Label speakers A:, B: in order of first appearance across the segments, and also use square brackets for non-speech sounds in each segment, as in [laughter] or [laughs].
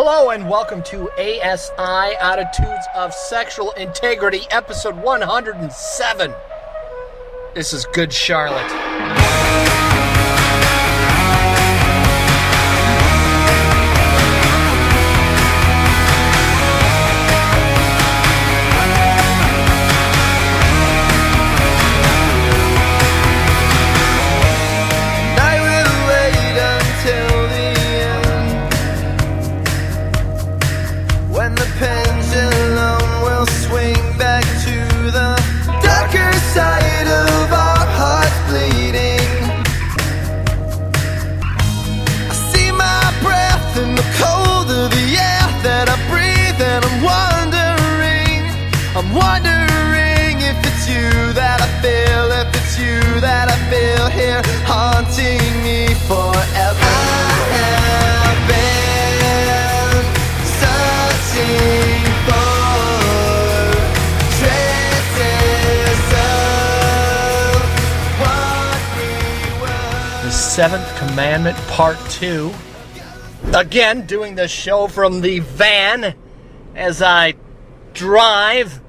A: Hello and welcome to ASI Attitudes of Sexual Integrity, episode 107. This is Good Charlotte. Commandment, Part 2. Again, doing the show from the van as I drive.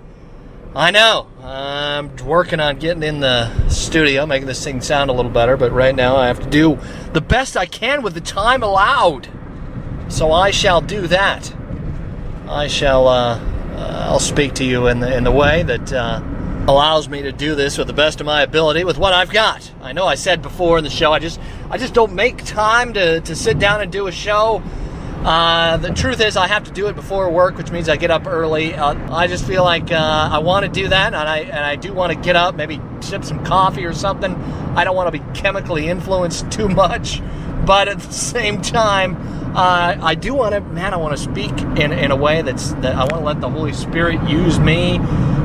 A: I know, I'm working on getting in the studio, making this thing sound a little better, but right now I have to do the best I can with the time allowed. So I shall do that. I shall, uh, uh, I'll speak to you in the, in the way that uh, allows me to do this with the best of my ability with what I've got. I know I said before in the show, I just, I just don't make time to, to sit down and do a show. Uh, the truth is, I have to do it before work, which means I get up early. Uh, I just feel like uh, I want to do that, and I and I do want to get up, maybe sip some coffee or something. I don't want to be chemically influenced [laughs] too much, but at the same time, uh, I do want to. Man, I want to speak in, in a way that's that I want to let the Holy Spirit use me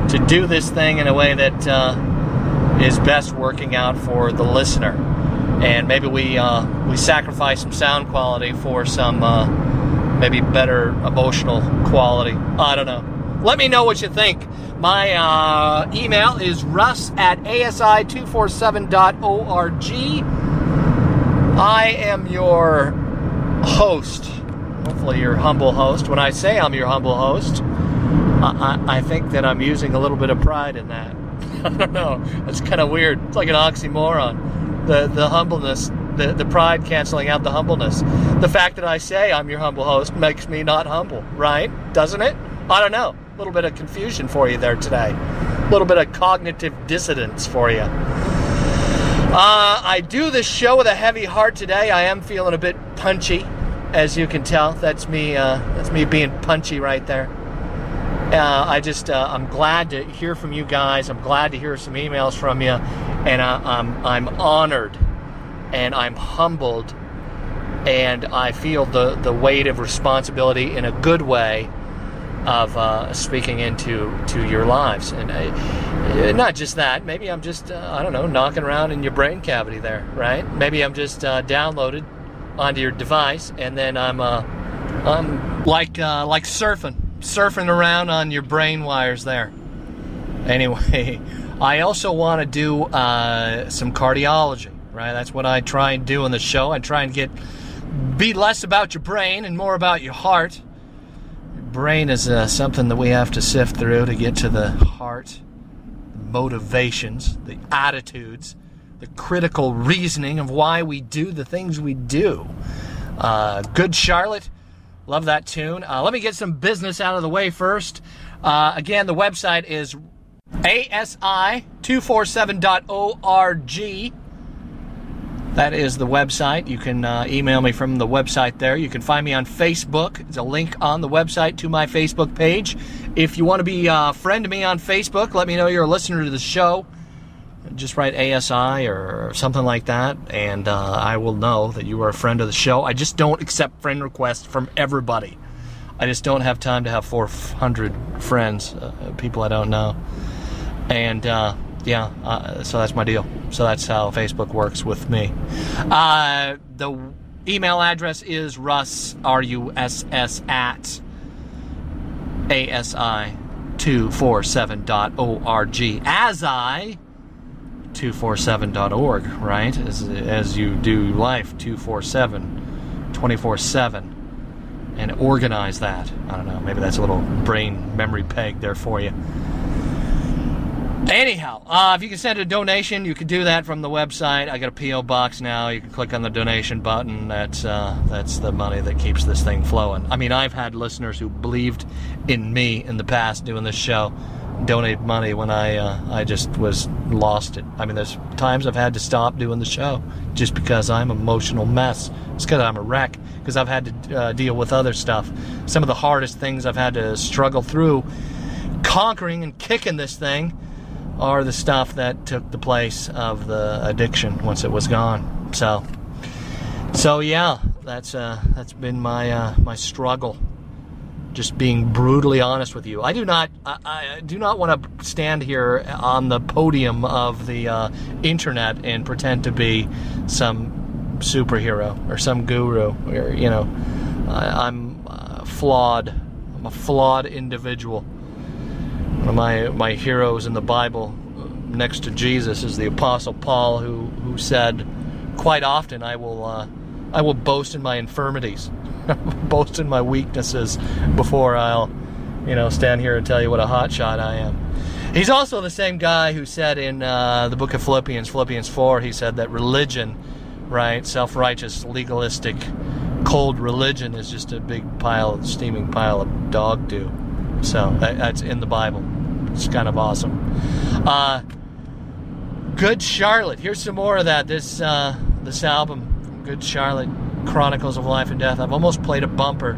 A: to do this thing in a way that uh, is best working out for the listener and maybe we uh, we sacrifice some sound quality for some uh, maybe better emotional quality. I don't know. Let me know what you think. My uh, email is russ at asi247.org. I am your host. Hopefully, your humble host. When I say I'm your humble host, I, I, I think that I'm using a little bit of pride in that. [laughs] I don't know. It's kind of weird. It's like an oxymoron. The the humbleness, the, the pride canceling out the humbleness. The fact that I say I'm your humble host makes me not humble, right? Doesn't it? I don't know. A little bit of confusion for you there today. A little bit of cognitive dissonance for you. Uh, I do this show with a heavy heart today. I am feeling a bit punchy, as you can tell. That's me. Uh, that's me being punchy right there. Uh, I just uh, I'm glad to hear from you guys. I'm glad to hear some emails from you, and uh, I'm I'm honored, and I'm humbled, and I feel the the weight of responsibility in a good way of uh, speaking into to your lives, and uh, not just that. Maybe I'm just uh, I don't know knocking around in your brain cavity there, right? Maybe I'm just uh, downloaded onto your device, and then I'm uh, I'm like uh, like surfing surfing around on your brain wires there. Anyway, [laughs] I also want to do uh, some cardiology, right? That's what I try and do on the show. I try and get be less about your brain and more about your heart. Brain is uh, something that we have to sift through to get to the heart, motivations, the attitudes, the critical reasoning of why we do the things we do. Uh, Good Charlotte Love that tune. Uh, let me get some business out of the way first. Uh, again, the website is asi247.org. That is the website. You can uh, email me from the website there. You can find me on Facebook. There's a link on the website to my Facebook page. If you want to be a friend to me on Facebook, let me know you're a listener to the show. Just write ASI or something like that, and uh, I will know that you are a friend of the show. I just don't accept friend requests from everybody. I just don't have time to have 400 friends, uh, people I don't know. And uh, yeah, uh, so that's my deal. So that's how Facebook works with me. Uh, the email address is russ, R U S S, at asi247.org. As I 247.org, right? As, as you do life 247, 24 7. and organize that. I don't know. Maybe that's a little brain memory peg there for you. Anyhow, uh, if you can send a donation, you can do that from the website. I got a PO box now. You can click on the donation button. That's uh, that's the money that keeps this thing flowing. I mean, I've had listeners who believed in me in the past doing this show, donate money when I uh, I just was lost it. I mean, there's times I've had to stop doing the show just because I'm an emotional mess. It's because I'm a wreck. Because I've had to uh, deal with other stuff. Some of the hardest things I've had to struggle through, conquering and kicking this thing are the stuff that took the place of the addiction once it was gone. So, so yeah, that's uh, that's been my uh, my struggle. Just being brutally honest with you, I do not I, I do not want to stand here on the podium of the uh, internet and pretend to be some superhero or some guru or you know I, am uh, flawed. I'm a flawed individual. One of my my heroes in the Bible, next to Jesus, is the Apostle Paul, who who said, quite often, I will uh, I will boast in my infirmities, [laughs] boast in my weaknesses before I'll you know stand here and tell you what a hot shot I am. He's also the same guy who said in uh, the book of Philippians, Philippians 4, he said that religion, right, self righteous, legalistic, cold religion is just a big pile, steaming pile of dog do. So that's in the Bible. It's kind of awesome. Uh, Good Charlotte. Here's some more of that. This uh, this album, Good Charlotte, Chronicles of Life and Death. I've almost played a bumper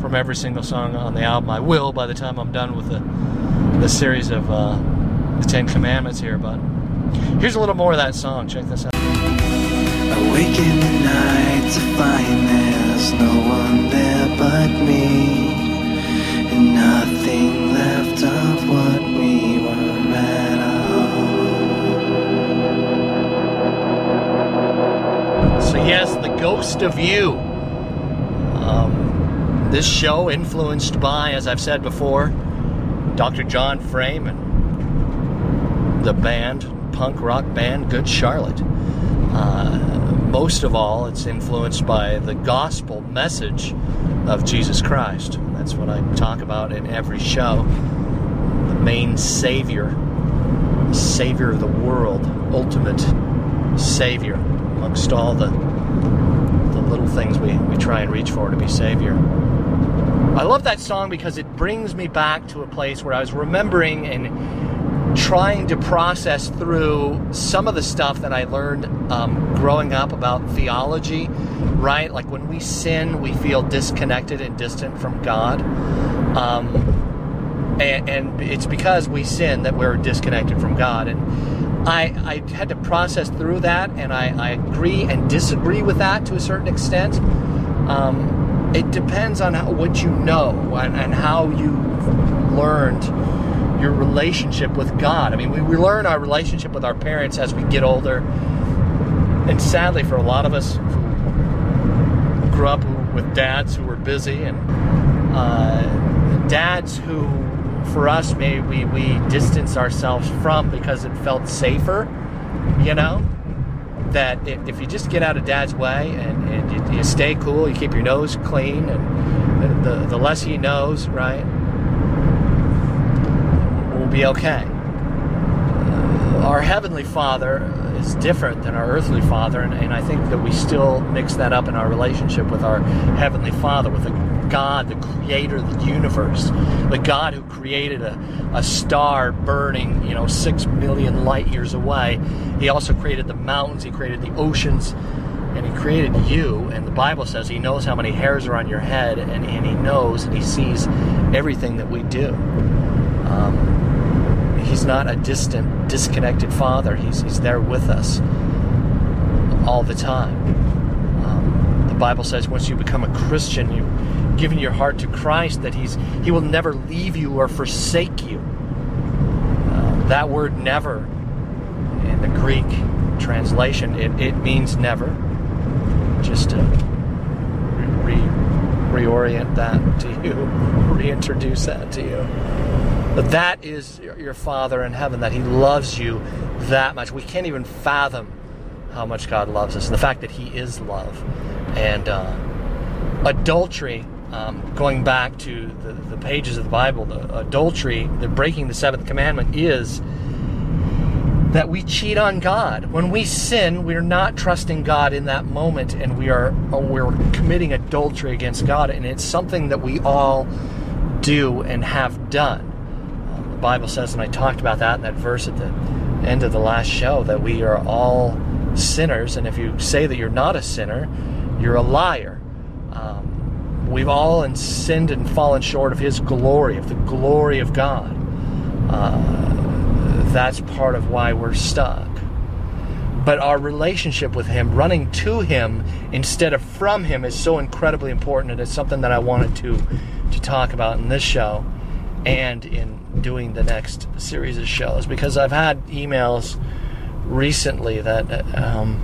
A: from every single song on the album. I will by the time I'm done with the the series of uh, the Ten Commandments here. But here's a little more of that song. Check this out.
B: Awake in the night to find there's no one there but me, and nothing left of what we were at all.
A: So yes, the ghost of you. Um, this show influenced by, as I've said before, Dr. John Frame and the band, punk rock band, Good Charlotte. Uh, most of all, it's influenced by the gospel message of Jesus Christ. That's what I talk about in every show. The main Savior, Savior of the world, ultimate Savior, amongst all the, the little things we, we try and reach for to be Savior. I love that song because it brings me back to a place where I was remembering and trying to process through some of the stuff that I learned um, growing up about theology, right? Like when we sin, we feel disconnected and distant from God. Um, and, and, it's because we sin that we're disconnected from God. And I, I had to process through that, and I, I agree and disagree with that to a certain extent. Um, it depends on how, what you know and, and how you learned your relationship with God. I mean, we, we learn our relationship with our parents as we get older. And sadly, for a lot of us who grew up with dads who were busy and uh, dads who, for us, maybe we, we distance ourselves from because it felt safer, you know? That if you just get out of dad's way and, and you, you stay cool, you keep your nose clean, and the, the less he knows, right? we'll be okay. Uh, our Heavenly Father is different than our earthly Father, and, and, I think that we still mix that up in our relationship with our Heavenly Father, with the God, the creator of the universe, the God who created a, a star burning, you know, six million light years away. He also created the mountains, He created the oceans, and He created you. And the Bible says He knows how many hairs are on your head, and, and He knows and He sees everything that we do. Um, he's not a distant, disconnected father. He's, he's there with us all the time. Um, the Bible says once you become a Christian, you've given your heart to Christ, that he's, He will never leave you or forsake you. Uh, that word never in the Greek translation, it, it means never. Just to re- re- reorient that to you, [laughs] reintroduce that to you. But that is your Father in heaven, that He loves you that much. We can't even fathom how much God loves us. And the fact that He is love. And uh, adultery um, going back to the, the pages of the Bible, the adultery, the breaking the seventh commandment is that we cheat on God. When we sin, we're not trusting God in that moment, and we are we're committing adultery against God, and it's something that we all do and have done. Uh, the Bible says, and I talked about that in that verse at the end of the last show, that we are all sinners, and if you say that you're not a sinner, you're a liar. Um, we've all sinned and fallen short of His glory, of the glory of God. Uh, that's part of why we're stuck. But our relationship with Him, running to Him instead of from Him, is so incredibly important, and it's something that I wanted to to talk about in this show and in doing the next series of shows because I've had emails recently that um,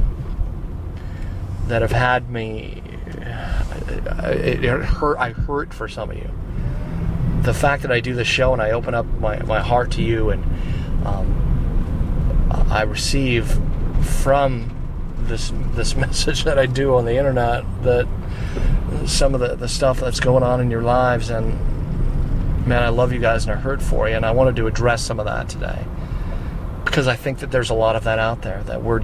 A: that have had me. It, it hurt. I hurt for some of you. The fact that I do the show and I open up my, my heart to you and um, I receive from this this [laughs] message that I do on the internet that some of the, the stuff that's going on in your lives and man I love you guys and I hurt for you and I wanted to address some of that today because I think that there's a lot of that out there that we're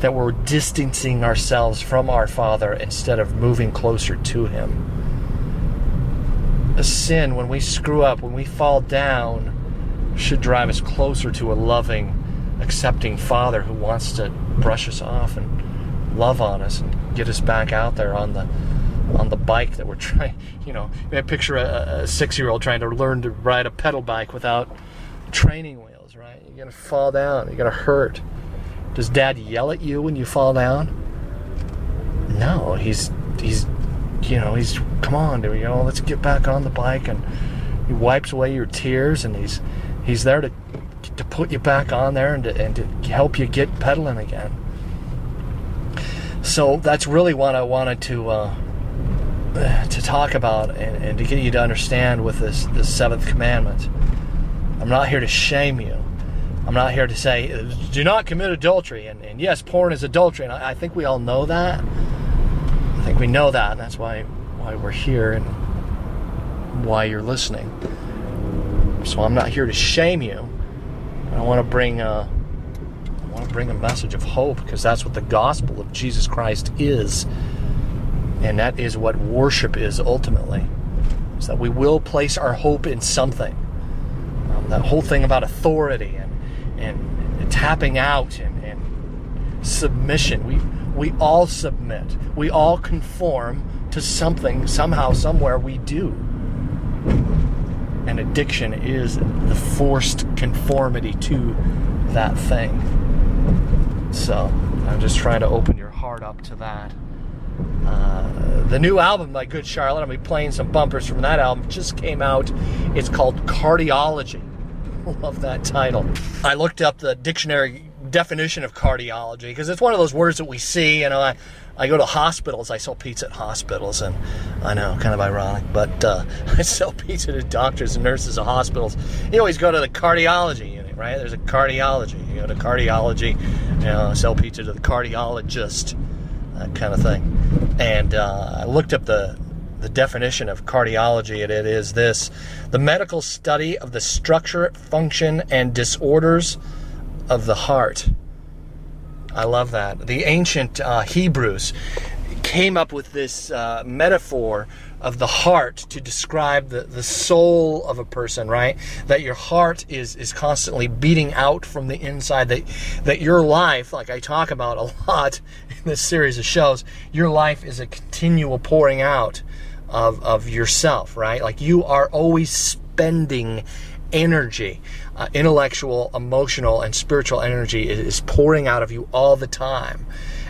A: that we're distancing ourselves from our Father instead of moving closer to Him. A sin when we screw up, when we fall down, should drive us closer to a loving, accepting Father who wants to brush us off and love on us and get us back out there on the on the bike that we're [laughs] trying. You know, picture a, a six-year-old trying to learn to ride a pedal bike without training You're gonna fall down. You're gonna hurt. Does Dad yell at you when you fall down? No, he's he's you know he's come on, you know, let's get back on the bike and he wipes away your tears and he's he's there to to put you back on there and to, and to help you get pedaling again. So that's really what I wanted to uh, to talk about and, and to get you to understand with this this seventh commandment. I'm not here to shame you. I'm not here to say do not commit adultery. And, and yes, porn is adultery, and I, I think we all know that. I think we know that, and that's why why we're here and why you're listening. So I'm not here to shame you. I want to bring a, I want to bring a message of hope because that's what the gospel of Jesus Christ is, and that is what worship is ultimately. Is that we will place our hope in something. Um, that whole thing about authority and and tapping out and, and submission. We we all submit. We all conform to something somehow somewhere we do and addiction is the forced conformity to that thing. So I'm just trying to open your heart up to that. Uh, the new album by Good Charlotte, I'll be playing some bumpers from that album, just came out. It's called Cardiology. [laughs] Love that title. I looked up the dictionary definition of cardiology because it's one of those words that we see. You know, I, I go to hospitals. I sell pizza at hospitals, and I know, kind of ironic, but uh, [laughs] I sell pizza to doctors and nurses at hospitals. You always go to the cardiology unit, right? There's a cardiology. You go to cardiology, you know, sell pizza to the cardiologist, that kind of thing. And uh, I looked up the the definition of cardiology, and it is this the medical study of the structure, function, and disorders of the heart. I love that. The ancient uh, Hebrews came up with this uh, metaphor of the heart to describe the, the soul of a person, right? That your heart is, is constantly beating out from the inside, that, that your life, like I talk about a lot in this series of shows, your life is a continual pouring out of, of yourself, right? Like you are always spending energy, uh, intellectual, emotional, and spiritual energy is, pouring out of you all the time.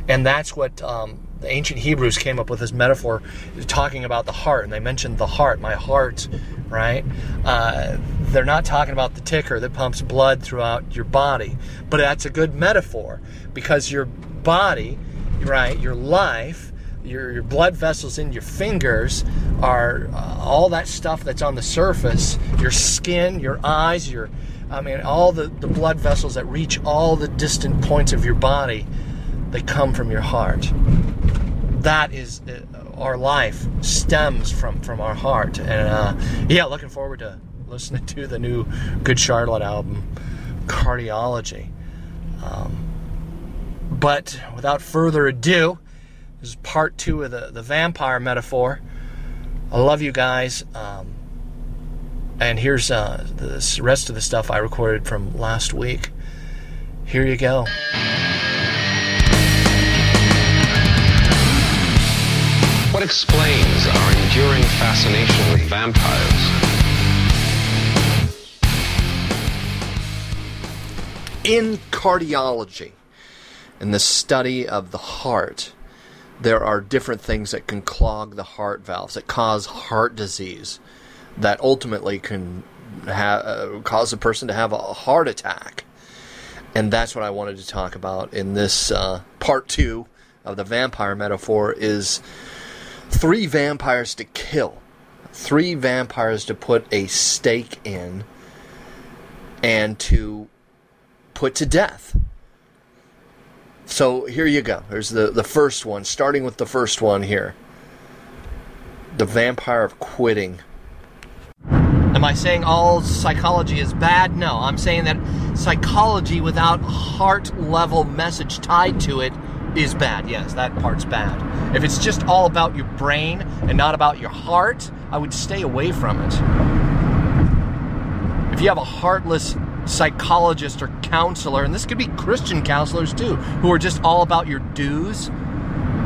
A: And that's what um, the ancient Hebrews came up with this metaphor talking about the heart. And they mentioned the heart, my heart, right? Uh, they're not talking about the ticker that pumps blood throughout your body, but that's a good metaphor because your body, right, your life, your, your blood vessels in your fingers are uh, all that stuff that's on the surface your skin your eyes your i mean all the, the blood vessels that reach all the distant points of your body they come from your heart that is uh, our life stems from from our heart. And uh, yeah, looking forward to listening to the new Good Charlotte album, Cardiology. Um, but without further ado, this is part two of the, the vampire metaphor. I love you guys. Um, and here's uh, the rest of the stuff I recorded from last week. Here you go.
C: What explains our enduring fascination with vampires?
A: In cardiology, in the study of the heart, there are different things that can clog the heart valves, that cause heart disease, that ultimately can ha- uh, cause a person to have a heart attack. And that's what I wanted to talk about in this uh, part two of the vampire metaphor is three vampires to kill, three vampires to put a stake in, and to put to death. So here you go. Here's the, the first one, starting with the first one here. The vampire of quitting. Am I saying all psychology is bad? No. I'm saying that psychology without heart level message tied to it is bad. Yes, that part's bad. If it's just all about your brain and not about your heart, I would stay away from it. If you have a heartless psychologist or counselor, and this could be Christian counselors too, who are just all about your dues,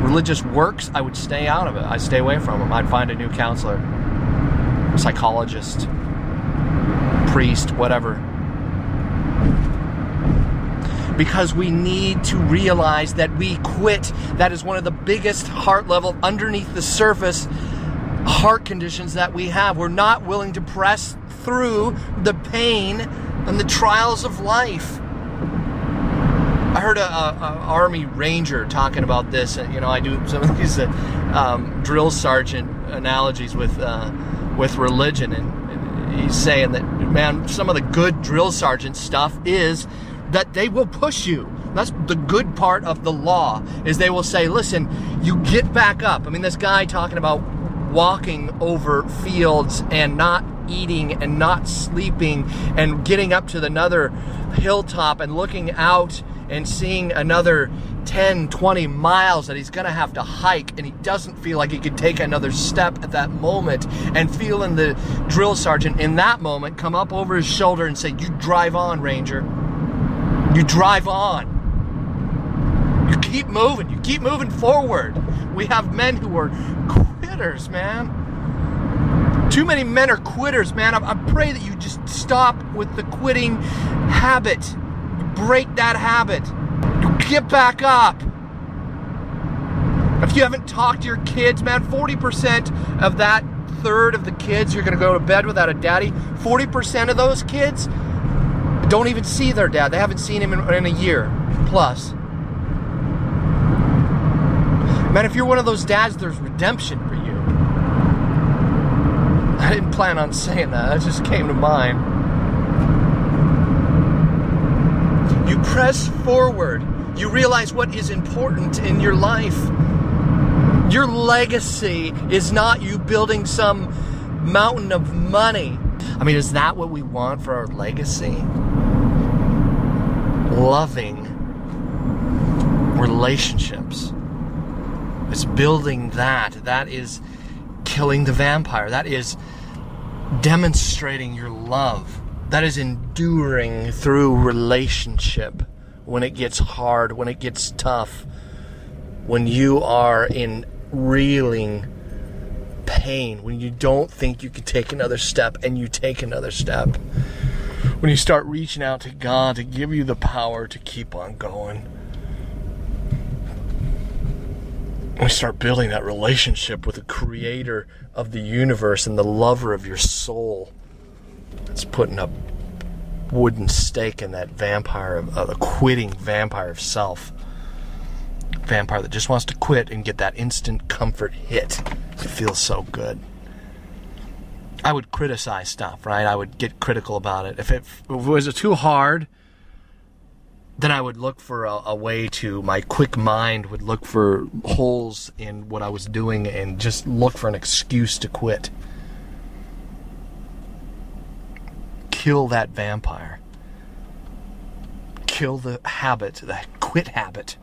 A: religious works, I would stay out of it. I'd stay away from them. I'd find a new counselor, psychologist, priest, whatever. Because we need to realize that we quit. That is one of the biggest heart level underneath the surface heart conditions that we have. We're not willing to press through the pain and the trials of life. I heard a, a, a army ranger talking about this. You know, I do some of these uh, um, drill sergeant analogies with uh, with religion, and, and he's saying that man, some of the good drill sergeant stuff is that they will push you. That's the good part of the law is they will say, listen, you get back up. I mean, this guy talking about walking over fields and not eating and not sleeping and getting up to another hilltop and looking out and seeing another 10, 20 miles that he's going to have to hike and he doesn't feel like he could take another step at that moment and feeling the drill sergeant in that moment come up over his shoulder and say, You drive on, Ranger. You drive on. You keep moving. You keep moving forward. We have men who are quitters, man. Too many men are quitters, man. I, I pray that you just stop with the quitting habit. Break that habit. You get back up. If you haven't talked to your kids, man, 40% of that third of the kids you're going to go to bed without a daddy, 40% of those kids don't even see their dad. They haven't seen him in, in, a year plus. Man, if you're one of those dads, there's redemption you. I didn't plan on saying that, that just came to mind. You press forward. You realize what is important in your life. Your legacy is not you building some mountain of money. I mean, is that what we want for our legacy? Loving relationships. It's building that. That is killing the vampire. That is demonstrating your love. That is enduring through relationship when it gets hard, when it gets tough, when you are in reeling pain, when you don't think you can take another step and you take another step. When you start reaching out to God to give you the power to keep on going. We start building that relationship with the creator of the universe and the lover of your soul. It's putting a wooden stake in that vampire, of, uh, quitting vampire of self. Vampire that just wants to quit and get that instant comfort hit. It feels so good. I would criticize stuff, right? I would get critical about it. If it, if it was too hard, then I would look for a, a way to, my quick mind would look for holes in what I was doing and just look for an excuse to quit. Kill that vampire. Kill the habit, the quit habit.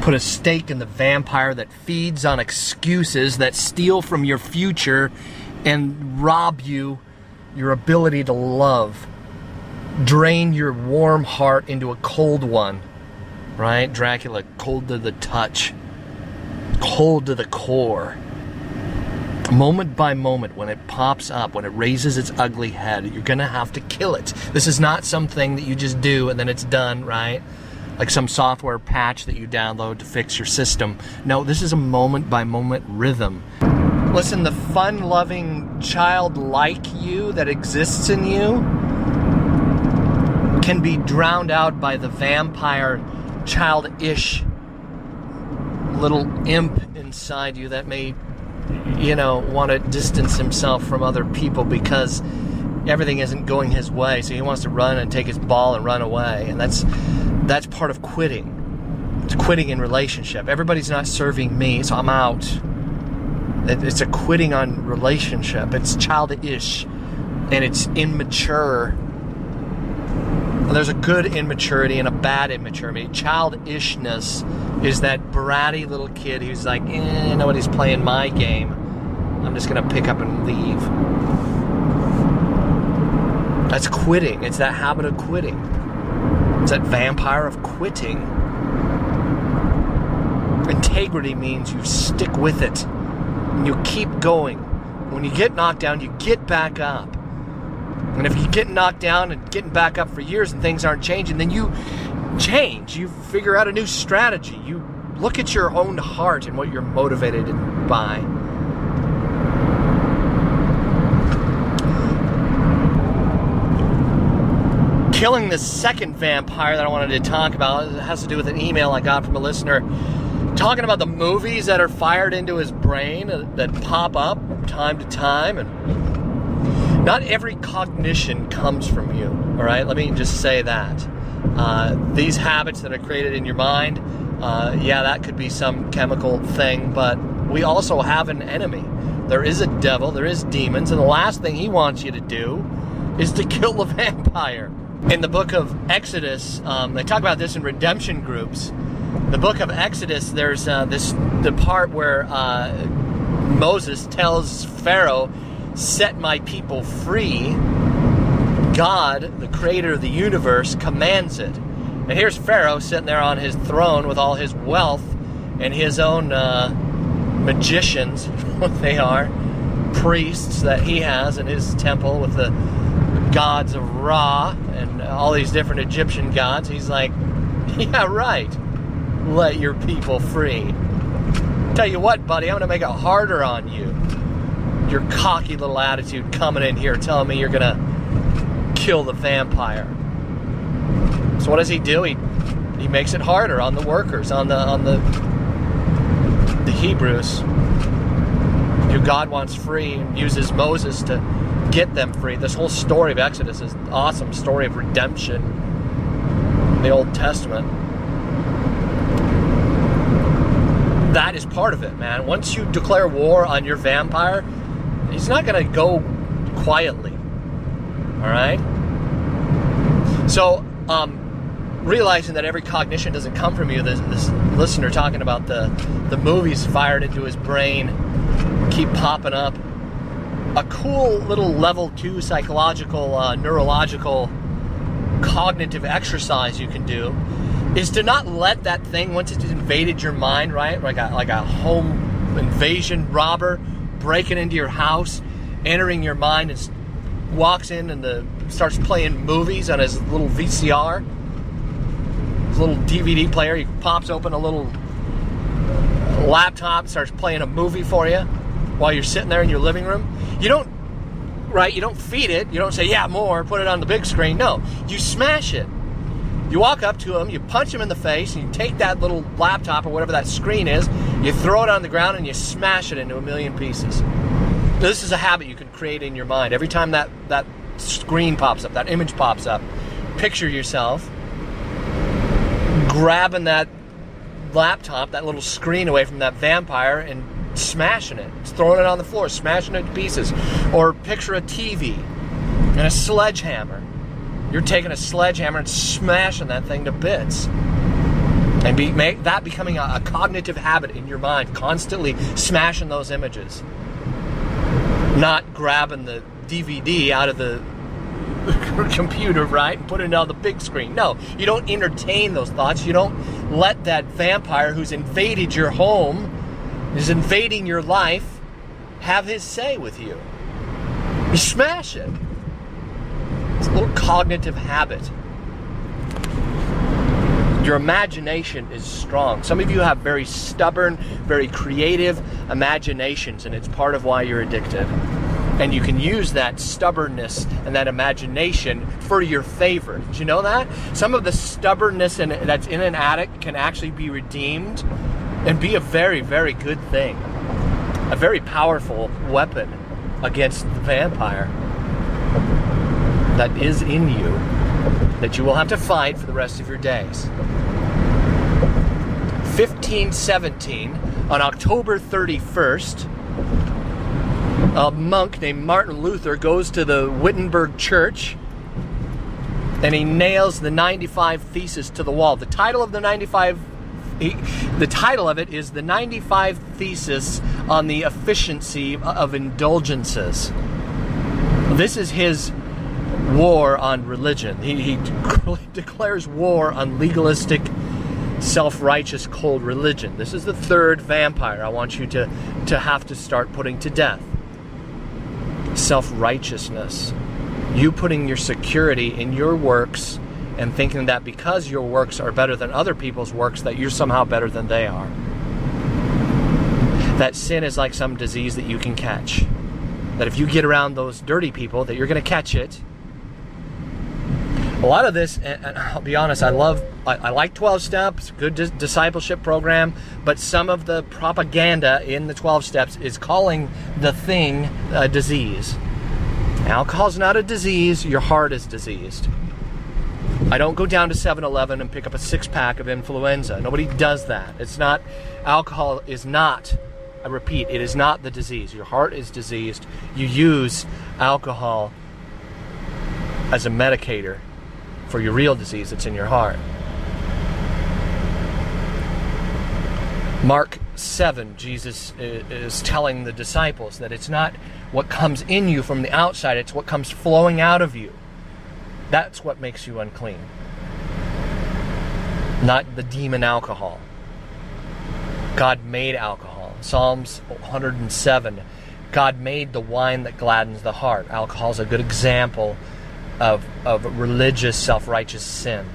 A: Put a stake in the vampire that feeds on excuses that steal from your future and rob you your ability to love drain your warm heart into a cold one. Right? Dracula, cold to the touch, cold to the core. Moment by moment, when it pops up, when it raises its ugly head, you're gonna have to kill it. This is not something that you just do and then it's done, right? Like some software patch that you download to fix your system. No, this is a moment by moment rhythm. Listen, the fun loving child like you that exists in you can be drowned out by the vampire, childish little imp inside you that may, you know, want to distance himself from other people because everything isn't going his way. So he wants to run and take his ball and run away. And that's that's part of quitting. It's quitting in relationship. Everybody's not serving me, so I'm out. It's a quitting on relationship. It's childish and it's immature there's a good immaturity and a bad immaturity. Childishness is that bratty little kid who's like, eh, nobody's playing my game. I'm just to pick up and leave. That's quitting. It's that habit of quitting. It's that vampire of quitting. Integrity means you stick with it and you keep going. When you get knocked down, you get back up. And if you get knocked down and getting back up for years and things aren't changing, then you change. You figure out a new strategy. You look at your own heart and what you're motivated by. Killing the second vampire that I wanted to talk about has to do with an email I got from a listener talking about the movies that are fired into his brain that pop up time to time and not every cognition comes from you, all right? Let me just say that. Uh, these habits that are created in your mind, uh, yeah, that could be some chemical thing, but we also have an enemy. There is a devil, there is demons, and the last thing he wants you to do is to [laughs] kill the vampire. In the book of Exodus, um, they talk about this in redemption groups. The book of Exodus, there's uh, this the part where uh, Moses tells Pharaoh set my people free, God, the creator of the universe, commands it. And here's Pharaoh sitting there on his throne with all his wealth and his own uh, magicians, [laughs] what they are, priests that he has in his temple with the gods of Ra and all these different Egyptian gods. He's like, [laughs] yeah, right. Let your people free. Tell you what, buddy, I'm going to make it harder on you your cocky little attitude coming in here telling me you're gonna kill the vampire. So what does he do? He he makes it harder on the workers, on the on the the Hebrews who God wants free and uses Moses to get them free. This whole story of Exodus is an awesome story of redemption in the Old Testament. That is part of it, man. Once you declare war on your vampire, he's not going to go quietly. All right? So, um, realizing that every cognition doesn't come from you, this, this listener talking about the, the movies fired into his brain keep popping up. A cool little level two psychological, uh, neurological, cognitive exercise you can do is to not let that thing once it's invaded your mind, right? Like a, like a home invasion robber breaking into your house, entering your mind, and walks in and the starts playing movies on his little VCR, his little DVD player. He pops open a little laptop, starts playing a movie for you while you're sitting there in your living room. You don't, right? You don't feed it. You don't say, "Yeah, more." Put it on the big screen. No, you smash it. You walk up to him, you punch him in the face, and you take that little laptop or whatever that screen is, you throw it on the ground, and you smash it into a million pieces. This is a habit you can create in your mind. Every time that, that screen pops up, that image pops up, picture yourself grabbing that laptop, that little screen away from that vampire and smashing it, throwing it on the floor, smashing it to pieces. Or picture a TV and a sledgehammer. You're taking a sledgehammer and smashing that thing to bits. And be, make that becoming a, a cognitive habit in your mind, constantly smashing those images. Not grabbing the DVD out of the [laughs] computer, right, and put it on the big screen. No, you don't entertain those thoughts. You don't let that vampire who's invaded your home, is invading your life, have his say with you. You smash it. It's a little cognitive habit. Your imagination is strong. Some of you have very stubborn, very creative imaginations, and it's part of why you're addicted. And you can use that stubbornness and that imagination for your favor. Did you know that? Some of the stubbornness in, that's in an addict can actually be redeemed and be a very, very good thing. A very powerful weapon against the vampire that is in you that you will have to fight for the rest of your days. 1517, on October 31st, a monk named Martin Luther goes to the Wittenberg Church and he nails the 95 Thesis to the wall. The title of the 95 he, the title of it is the 95 Thesis on the Efficiency of Indulgences. This is his war on religion. He, he [laughs] declares war on legalistic, self righteous, cold religion. This is the third vampire I want you to, to have to start putting to death self righteousness. You putting your security in your works and thinking that because your works are better than other people's works, that you're somehow better than they are. That sin is like some disease that you can catch. That if you get around those dirty people, that you're going to catch it. A lot of this, and I'll be honest, I love, I, I like 12 steps, good dis- discipleship program, but some of the propaganda in the 12 steps is calling the thing a disease. Alcohol's not a disease, your heart is diseased. I don't go down to 7 Eleven and pick up a six pack of influenza. Nobody does that. It's not, alcohol is not, I repeat, it is not the disease. Your heart is diseased. You use alcohol as a medicator for your real disease that's in your heart. Mark 7, Jesus is telling the disciples that it's not what comes in you from the outside, it's what comes flowing out of you. That's what makes you unclean. Not the demon alcohol. God made alcohol. Psalms 107 God made the wine that gladdens the heart. Alcohol is a good example of, of religious self righteous sin.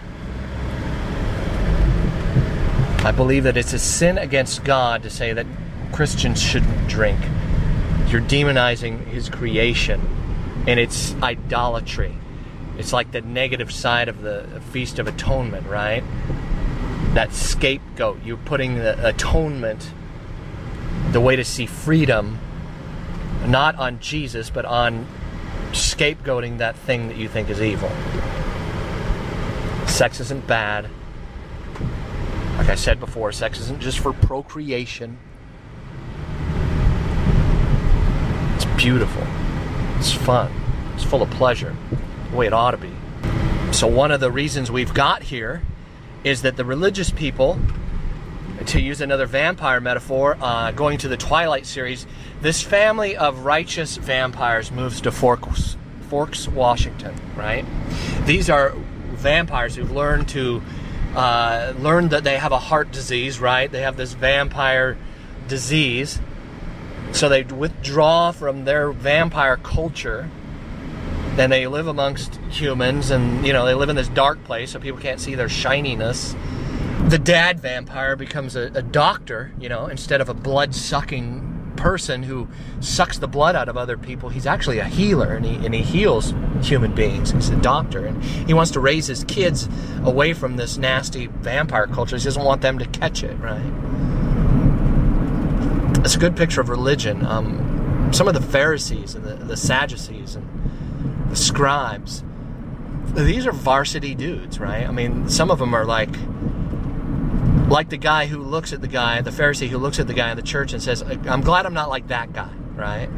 A: I believe that it's a sin against God to say that Christians shouldn't drink. You're demonizing His creation, and it's idolatry. It's like the negative side of the Feast of Atonement, right? That scapegoat. You're putting the atonement, the way to see freedom, not on Jesus, but on scapegoating that thing that you think is evil. Sex isn't bad. Like I said before, sex isn't just for procreation. It's beautiful. It's fun. It's full of pleasure. The way it ought to be. So, one of the reasons we've got here is that the religious people, to use another vampire metaphor, uh, going to the Twilight series, this family of righteous vampires moves to Forks, Forks, Washington, right? These are vampires who've learned to uh, learn that they have a heart disease, right? They have this vampire disease. So they withdraw from their vampire culture and they live amongst humans and, you know, they live in this dark place so people can't see their shininess. The dad vampire becomes a, a doctor, you know, instead of a blood sucking person who sucks the blood out of other people. He's actually a healer and he, and he heals human beings. He's a doctor and he wants to raise his kids away from this nasty vampire culture. He doesn't want them to catch it, right? It's a good picture of religion. Um, some of the Pharisees and the, the Sadducees and the scribes, these are varsity dudes, right? I mean, some of them are like like the guy who looks at the guy, the Pharisee who looks at the guy in the church and says, I'm glad I'm not like that guy, right?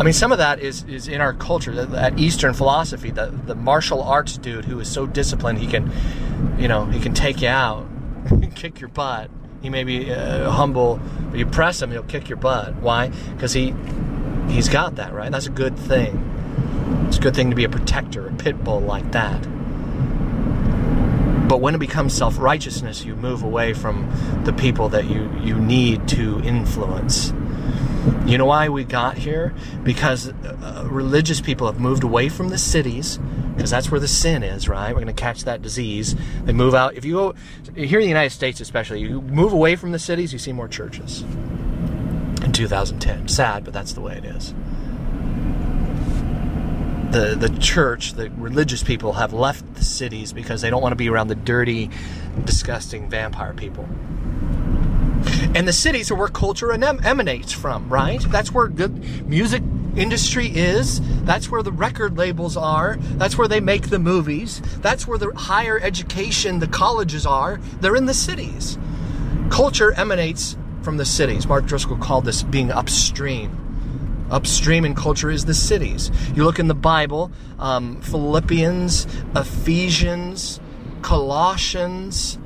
A: I mean, some of that is, is in our culture, that, that Eastern philosophy, the, the martial arts dude who is so disciplined, he can, you know, he can take you out, [laughs] kick your butt. He may be uh, humble, but you press him, he'll kick your butt. Why? Because he, he's got that, right? That's a good thing. It's a good thing to be a protector, a pit bull like that. But when it becomes self righteousness, you move away from the people that you, you need to influence. You know why we got here? Because uh, religious people have moved away from the cities, because that's where the sin is, right? We're going to catch that disease. They move out. If you go here in the United States, especially, you move away from the cities, you see more churches. In 2010, sad, but that's the way it is. The the church, the religious people have left the cities because they don't want to be around the dirty, disgusting vampire people. And the cities are where culture em- emanates from, right? That's where good music industry is. That's where the record labels are. That's where they make the movies. That's where the higher education, the colleges are. They're in the cities. Culture emanates from the cities. Mark Driscoll called this being upstream. Upstream in culture is the cities. You look in the Bible, um, Philippians, Ephesians, Colossians,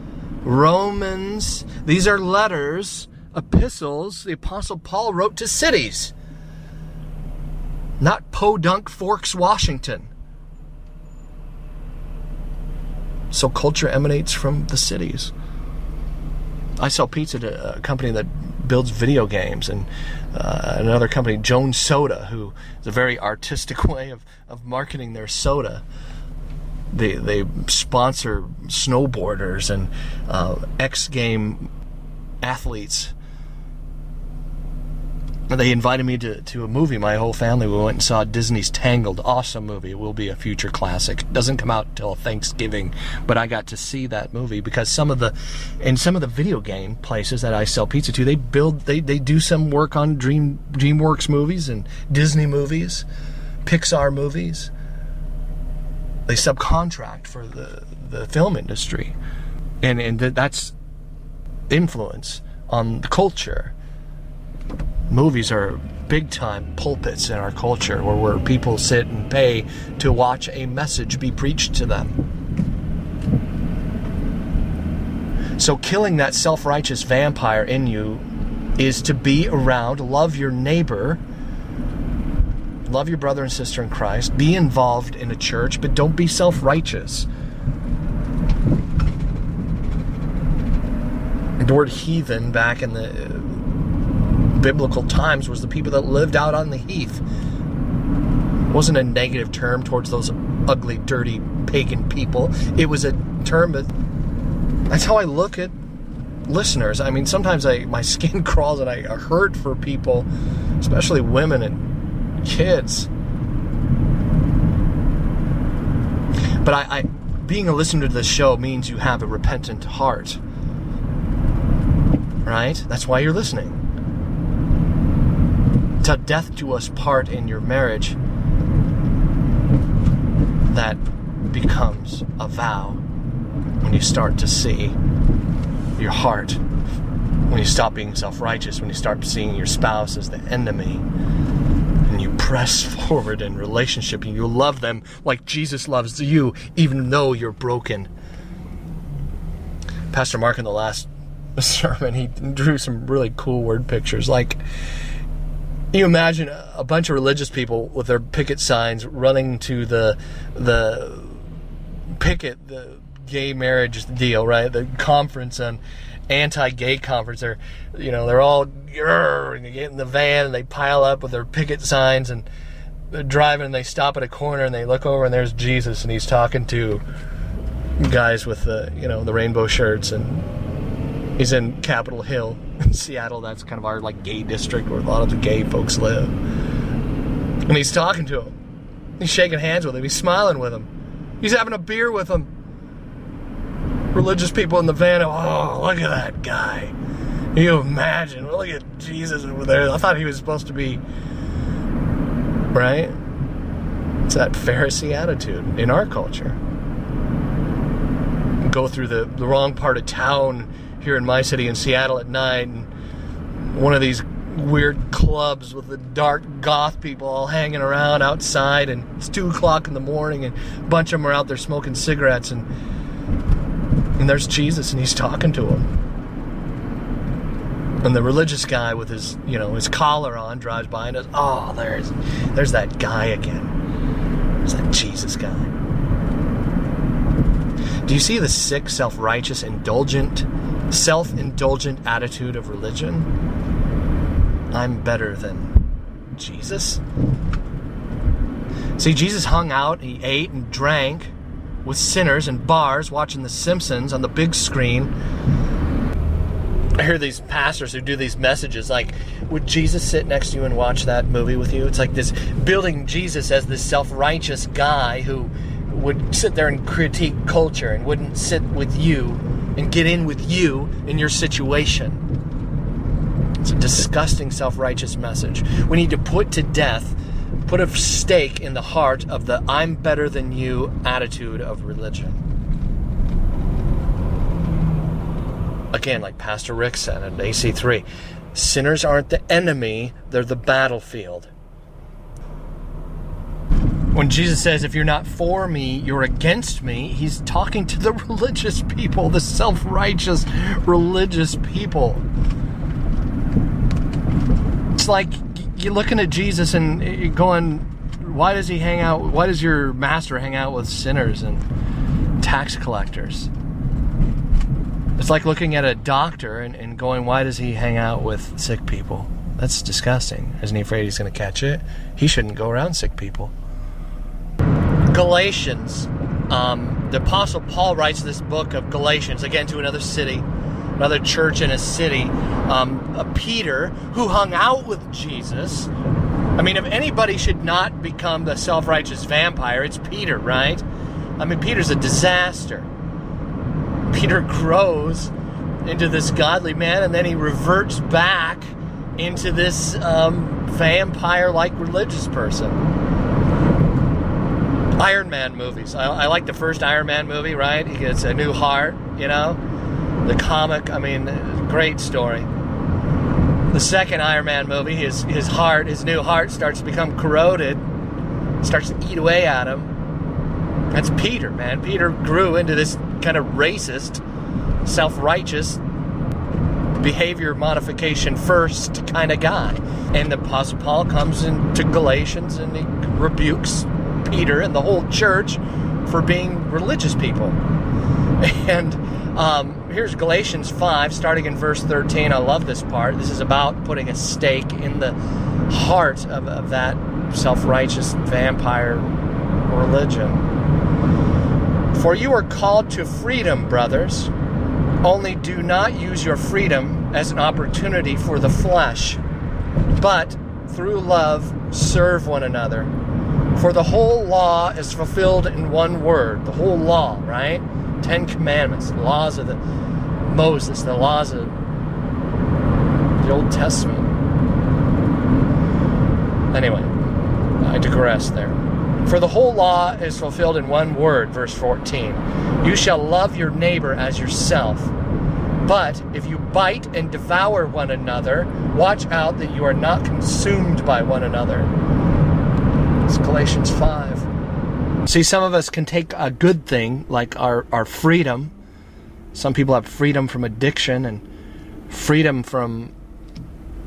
A: Romans. These are letters, epistles the Apostle Paul wrote to cities, not Podunk Forks, Washington. So culture emanates from the cities. I sell pizza to a company that builds video games and uh, another company, Jones Soda, who is a very artistic [laughs] way of, of marketing their soda they they sponsor snowboarders and uh, X game athletes. They invited me to, to a movie. My whole family we went and saw Disney's Tangled. Awesome movie. It will be a future classic. Doesn't come out till Thanksgiving, but I got to see that movie because some of the in some of the video game places that I sell pizza to, they build they, they do some work on Dream DreamWorks movies and Disney movies, Pixar movies they subcontract for the, the film industry and and that's influence on the culture movies are big time pulpits in our culture where, where people sit and pay to watch a message be preached to them so killing that self-righteous vampire in you is to be around love your neighbor love your brother and sister in Christ, be involved in a church, but don't be self righteous. The word heathen back in the biblical times was the people that lived out on the heath. It wasn't a negative term towards those ugly, dirty, pagan people. It was a term that that's how I look at listeners. I mean, sometimes I my [laughs] skin crawls and I hurt for people, especially women and kids. But I, I being a listener to this show means you have a repentant heart. Right? That's why you're listening. To death to us part in your marriage that becomes a vow when you start to see your heart when you stop being self-righteous when you start seeing your spouse as the enemy and you press [laughs] forward in relationship and you love them like Jesus loves you, even though you're broken. Pastor Mark in the last [laughs] sermon, he drew some really cool word pictures. Like, you imagine a bunch of religious people with their picket signs running to the the picket the gay marriage deal, right? The conference on anti-gay conference. They're, you know, they're all and they get in the van and they pile up with their picket signs and they're driving and they stop at a corner and they look over and there's Jesus and he's talking to guys with the, you know, the rainbow shirts and he's in Capitol Hill in Seattle. That's kind of our like gay district where a lot of the gay folks live. And he's talking to him. He's shaking hands with him. He's smiling with him. He's having a beer with him religious people in the van. Oh, look at that guy. Can you imagine? Look at Jesus over there. I thought he was supposed to be, right? It's that Pharisee attitude in our culture. go through the, the wrong part of town here in my city in Seattle at night, and one of these weird clubs with the dark goth people all hanging around outside, and it's two o'clock in the morning, and a bunch of them are out there smoking cigarettes, and and there's Jesus, and he's talking to them. And the religious guy with his, you know, his collar on drives by and goes, "Oh, there's, there's that guy again. There's that Jesus guy." Do you see the sick, self-righteous, indulgent, self-indulgent attitude of religion? I'm better than Jesus. See, Jesus hung out, he ate and drank with sinners in bars watching The Simpsons on the big screen. I hear these pastors who do these messages like, would Jesus sit next to you and watch that movie with you? It's like this building Jesus as this self righteous guy who would sit there and critique culture and wouldn't sit with you and get in with you in your situation. It's a disgusting self righteous message. We need to put to death, put a stake in the heart of the I'm better than you attitude of religion. Again, like Pastor Rick said in AC3, sinners aren't the enemy, they're the battlefield. When Jesus says, if you're not for me, you're against me, he's talking to the [laughs] religious people, the self righteous religious people. It's like you're looking at Jesus and going, why does he hang out? Why does your master hang out with sinners and tax collectors? It's like looking at a doctor and, and going, why does he hang out with sick people? That's disgusting. Isn't he afraid he's going to catch it? He shouldn't go around sick people. Galatians. Um, the Apostle Paul writes this book of Galatians, again, to another city, another church in a city. Um, a Peter, who hung out with Jesus. I mean, if anybody should not become the self righteous vampire, it's Peter, right? I mean, Peter's a disaster. Peter grows into this godly man and then he reverts back into this um, vampire like religious person. Iron Man movies. I, I, like the first Iron Man movie, right? He gets a new heart, you know? The comic, I mean, great story. The second Iron Man movie, his, his heart, his new heart starts to become corroded, starts to eat away at him. That's Peter, man. Peter grew into this kind of racist, self righteous, behavior modification first kind of guy. And the Apostle Paul comes into Galatians and he rebukes Peter and the whole church for being religious people. [laughs] And um, here's Galatians 5, starting in verse 13. I love this part. This is about putting a stake in the heart of, of that self righteous vampire religion. For you are called to freedom, brothers. Only do not use your freedom as an opportunity for the flesh, but through love serve one another. For the whole law is fulfilled in one word. The whole law, right? Ten Commandments, the laws of the Moses, the laws of the Old Testament. Anyway, I digress there. For the whole law is fulfilled in one word, verse 14. You shall love your neighbor as yourself. But if you bite and devour one another, watch out that you are not consumed by one another. It's Galatians 5. See, some of us can take a good thing, like our, our freedom. Some people have freedom from addiction and freedom from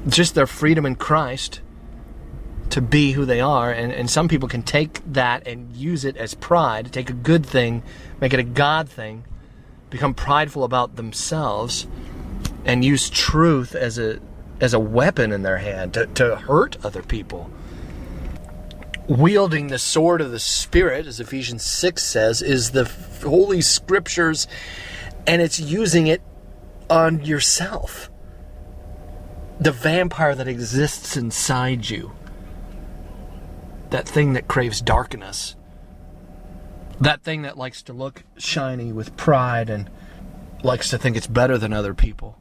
A: just their freedom in Christ to be who they are. And, and some people can take that and use it as pride, take a good thing, make it a God thing, become prideful about themselves, and use truth as a as a weapon in their hand to, to hurt other people. Wielding the sword of the Spirit, as Ephesians 6 says, is the Holy Scriptures, and it's using it on yourself. The vampire that exists inside you that thing that craves darkness, that thing that likes to look shiny with pride and likes to think it's better than other people.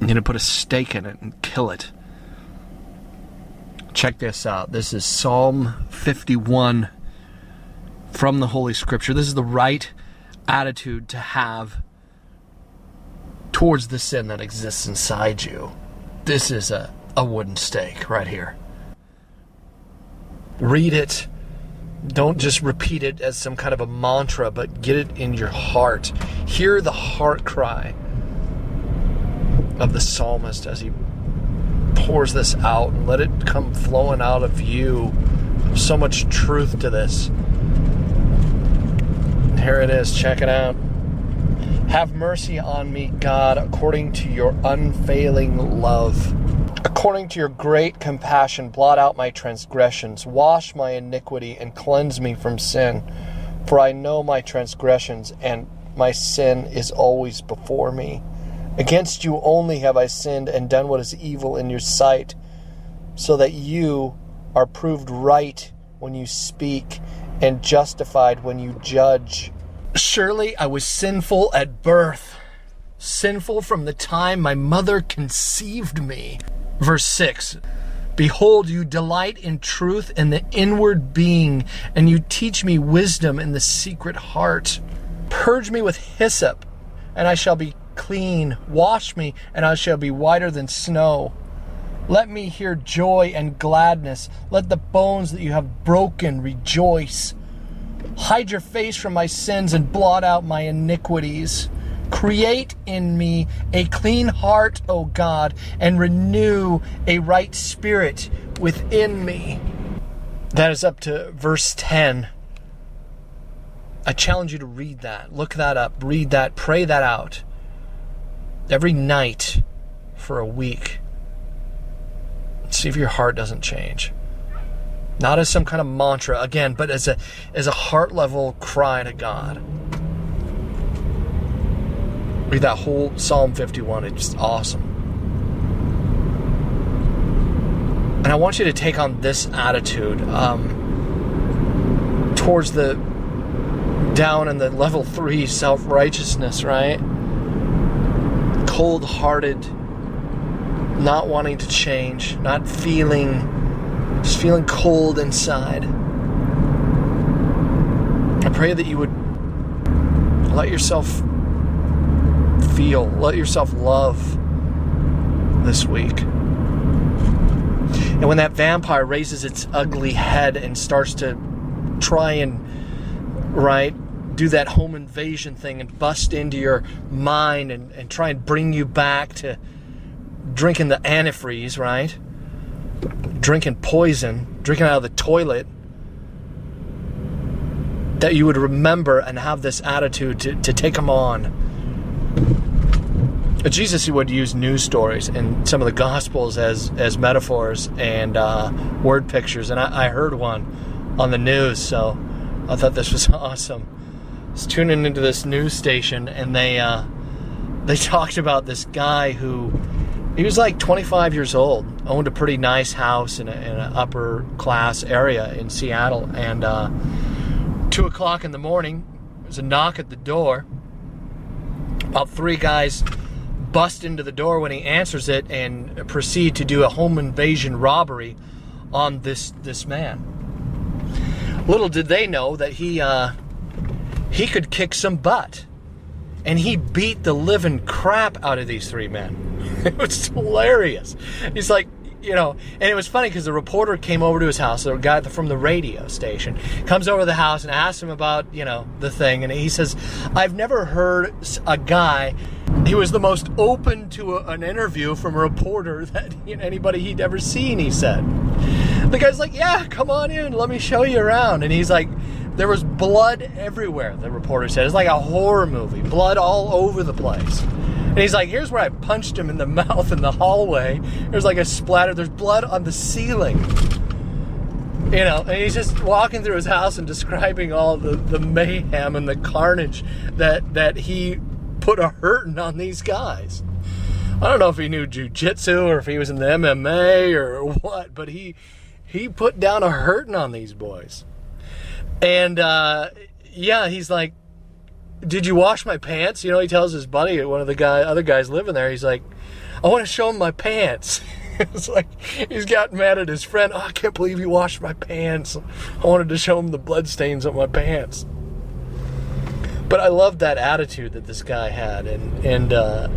A: I'm going to put a stake in it and kill it. Check this out. This is Psalm 51 from the Holy Scripture. This is the right attitude to have towards the sin that exists inside you, this is a, a wooden stake right here. Read it. Don't just repeat it as some kind of a mantra, but get it in your heart. Hear the heart cry of the psalmist as he pours this out and let it come flowing out of you. So much truth to this. Here it is. Check it out. Have mercy on me, God, according to your unfailing love. According to your great compassion, blot out my transgressions, wash my iniquity, and cleanse me from sin. For I know my transgressions, and my sin is always before me. Against you only have I sinned and done what is evil in your sight, so that you are proved right when you speak and justified when you judge. Surely I was sinful at birth, sinful from the time my mother conceived me. Verse 6 Behold, you delight in truth in the inward being, and you teach me wisdom in the secret heart. Purge me with hyssop, and I shall be clean. Wash me, and I shall be whiter than snow. Let me hear joy and gladness. Let the bones that you have broken rejoice. Hide your face from my sins and blot out my iniquities. Create in me a clean heart, O God, and renew a right spirit within me. That is up to verse 10. I challenge you to read that. Look that up. Read that. Pray that out. Every night for a week. See if your heart doesn't change. Not as some kind of mantra again but as a as a heart level cry to god. Read that whole psalm 51 it's just awesome. And i want you to take on this attitude um, towards the down in the level three self-righteousness right cold-hearted not wanting to change not feeling just feeling cold inside. I pray that you would let yourself feel, let yourself love this week. And when that vampire raises its ugly head and starts to try and, right, do that home invasion thing and bust into your mind and, and try and bring you back to drinking the antifreeze, right? drinking poison, drinking out of the toilet, that you would remember and have this attitude to, to take them on. Jesus would use news stories and some of the Gospels as, as metaphors and uh, word pictures, and I, I heard one on the news, so I thought this was [laughs] awesome. Was tuning into this news station, and they uh, they [laughs] talked about this guy who he was like 25 years old, owned a pretty nice house in an upper class area in Seattle. And uh, two o'clock in the morning, there's a knock at the door. About three guys bust into the door when he answers it and proceed to do a home invasion robbery on this this man. Little did they know that he uh, he could kick some butt, and he beat the living crap out of these three men. [laughs] it was hilarious. He's like, you know, and it was funny because the reporter came over to his house, the guy from the radio station comes over to the house and asks him about, you know, the thing. And he says, I've never heard a guy, he was the most open to a, an interview from a reporter [laughs] that you know, anybody he'd ever seen, he said. The guy's like, Yeah, come on in, let me show you around. And he's like, There was blood everywhere, the reporter said. It's like a horror movie, blood all over the place. And he's like, here's where I punched him in the [laughs] mouth in the hallway. There's like a splatter. There's blood on the ceiling. You know, and he's just walking through his house and describing all the, the mayhem and the carnage that that he put a hurting on these guys. I don't know if he knew jujitsu or if he was in the MMA or [laughs] what, but he he put down a hurting on these boys. And uh, yeah, he's like, did you wash my pants? You know, he tells his buddy, one of the guy, other guys living there, he's like, I want to show him my pants. [laughs] it's like he's gotten mad at his friend. Oh, I can't believe you washed my pants. I wanted to show him the blood stains on my pants. But I loved that attitude that this guy had, and and uh,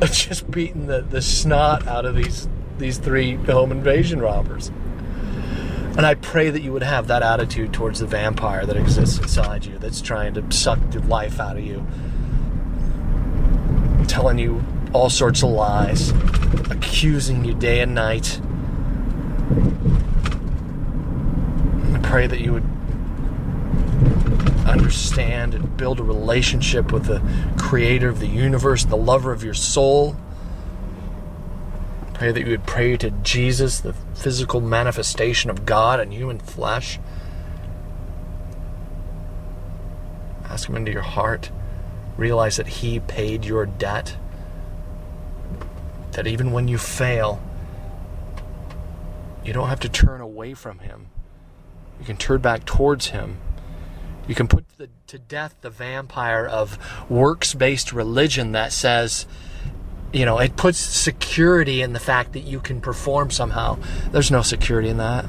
A: [laughs] just beating the, the snot out of these these three home invasion robbers. And I pray that you would have that attitude towards the vampire that exists inside you, that's trying to suck the life out of you, telling you all sorts of lies, accusing you day and night. I pray that you would understand and build a relationship with the creator of the universe, the lover of your soul. Pray that you would pray to Jesus, the physical manifestation of God in human flesh. Ask Him into your heart. Realize that He paid your debt. That even when you fail, you don't have to turn away from Him. You can turn back towards Him. You can put the, to death the vampire of works based religion that says, you know, it puts security in the fact that you can perform somehow. There's no security in that.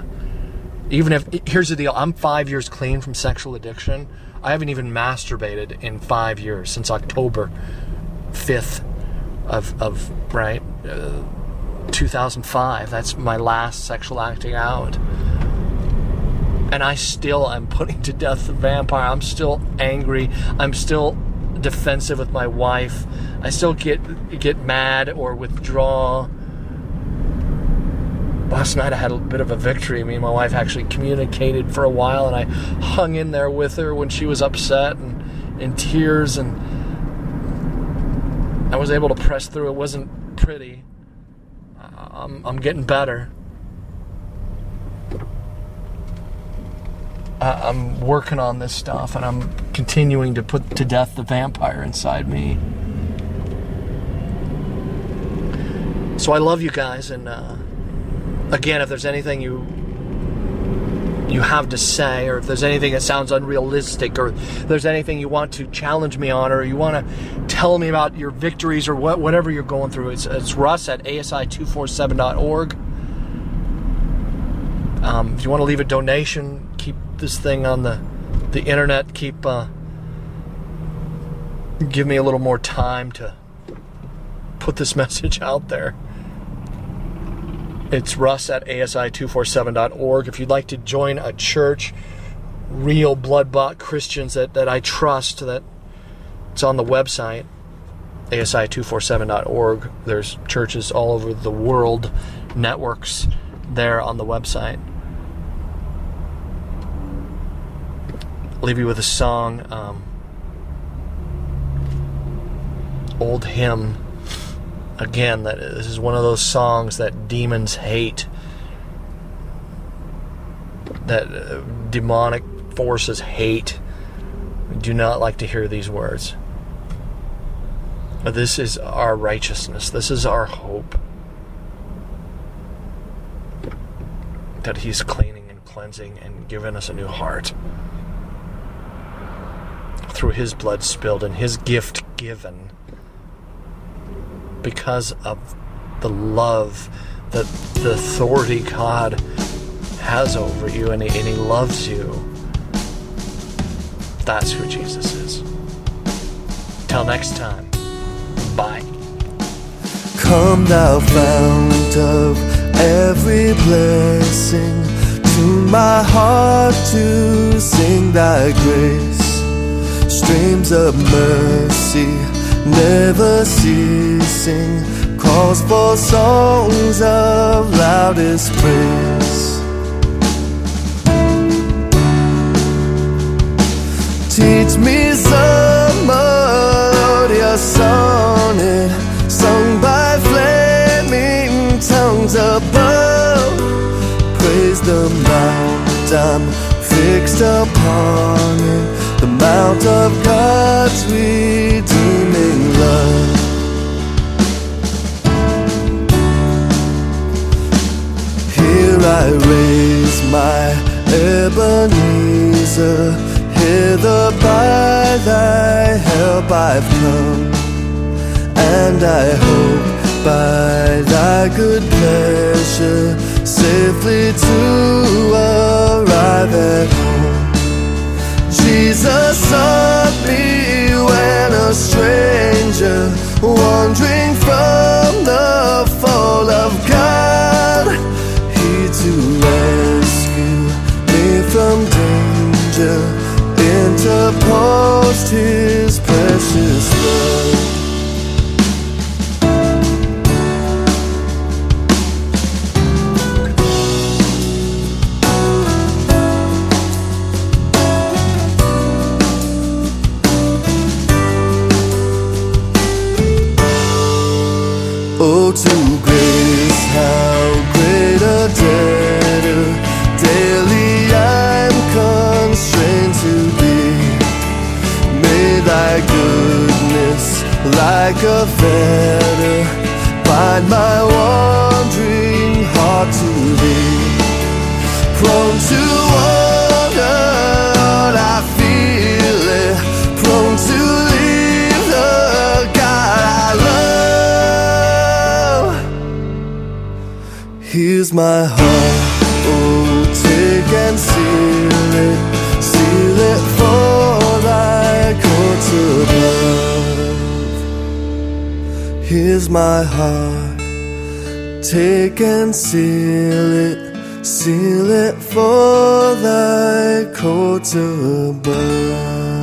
A: Even if, here's the deal I'm five years clean from sexual addiction. I haven't even masturbated in five years since October 5th of, of right, uh, 2005. That's my last sexual acting out and I still am putting to death the vampire. I'm still angry. I'm still defensive with my wife. I still get get mad or withdraw. Last night I had a bit of a victory. Me and my wife actually communicated for a while, and I hung in there with her when she was upset and in tears, and I was able to press through. It wasn't pretty. I'm, I'm getting better. I'm working on this stuff and I'm continuing to put to death the vampire inside me. So I love you guys, and uh, again, if there's anything you you have to say, or if there's anything that sounds unrealistic, or there's anything you want to challenge me on, or you want to tell me about your victories, or what, whatever you're going through, it's, it's Russ at asi247.org. Um, if you want to leave a donation, this thing on the the internet. Keep uh, give me a little more time to put this [laughs] message out there. It's Russ at asi247.org. If you'd like to join a church, real blood bought Christians that, that I trust, that it's on the website, asi247.org. There's churches all over the world, networks there on the website. Leave you with a song, um, old hymn. Again, that this is one of those songs that demons hate, that uh, demonic forces hate. We do not like to hear these words. But this is our righteousness. This is our hope. That He's cleaning and cleansing and giving us a new heart through his blood spilled and his gift given because of the love that the authority God has over you and he, and he loves you. That's who Jesus is. Till next time, bye.
B: Come thou fount of every blessing to my heart to sing thy grace streams of mercy never ceasing. Calls for songs of loudest praise. Teach me some melodious sonnet sung by flaming tongues above. Praise the mount I'm fixed upon it mount of God's redeeming love. Here I raise my Ebenezer, hither by thy help I've come, and I hope by thy good pleasure safely to arrive at interposed my heart, oh, take and seal it, seal it for thy courts above. Here's my heart, take and seal it, seal it for thy courts above.